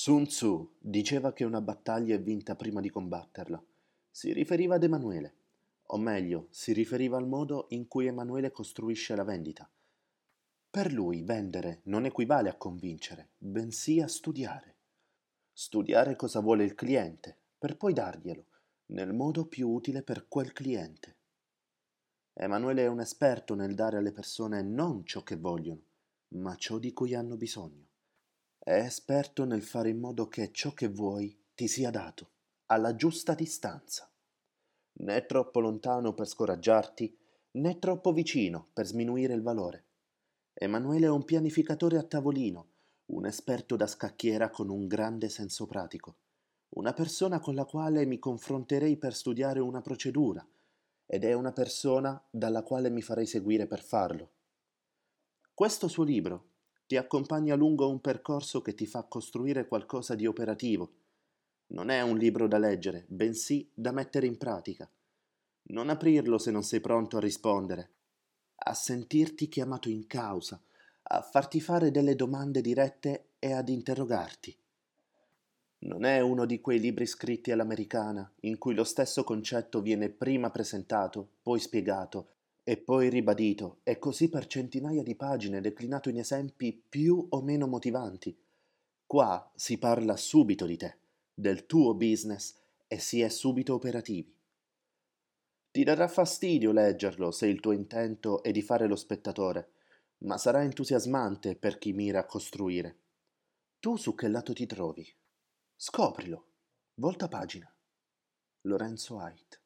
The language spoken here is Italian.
Sun Tzu diceva che una battaglia è vinta prima di combatterla. Si riferiva ad Emanuele, o meglio, si riferiva al modo in cui Emanuele costruisce la vendita. Per lui vendere non equivale a convincere, bensì a studiare. Studiare cosa vuole il cliente, per poi darglielo, nel modo più utile per quel cliente. Emanuele è un esperto nel dare alle persone non ciò che vogliono, ma ciò di cui hanno bisogno. È esperto nel fare in modo che ciò che vuoi ti sia dato, alla giusta distanza. Né troppo lontano per scoraggiarti, né troppo vicino per sminuire il valore. Emanuele è un pianificatore a tavolino, un esperto da scacchiera con un grande senso pratico, una persona con la quale mi confronterei per studiare una procedura, ed è una persona dalla quale mi farei seguire per farlo. Questo suo libro ti accompagna lungo un percorso che ti fa costruire qualcosa di operativo. Non è un libro da leggere, bensì da mettere in pratica. Non aprirlo se non sei pronto a rispondere, a sentirti chiamato in causa, a farti fare delle domande dirette e ad interrogarti. Non è uno di quei libri scritti all'americana, in cui lo stesso concetto viene prima presentato, poi spiegato e poi ribadito, e così per centinaia di pagine declinato in esempi più o meno motivanti. Qua si parla subito di te, del tuo business e si è subito operativi. Ti darà fastidio leggerlo se il tuo intento è di fare lo spettatore, ma sarà entusiasmante per chi mira a costruire. Tu su che lato ti trovi? Scoprilo. Volta pagina. Lorenzo Haidt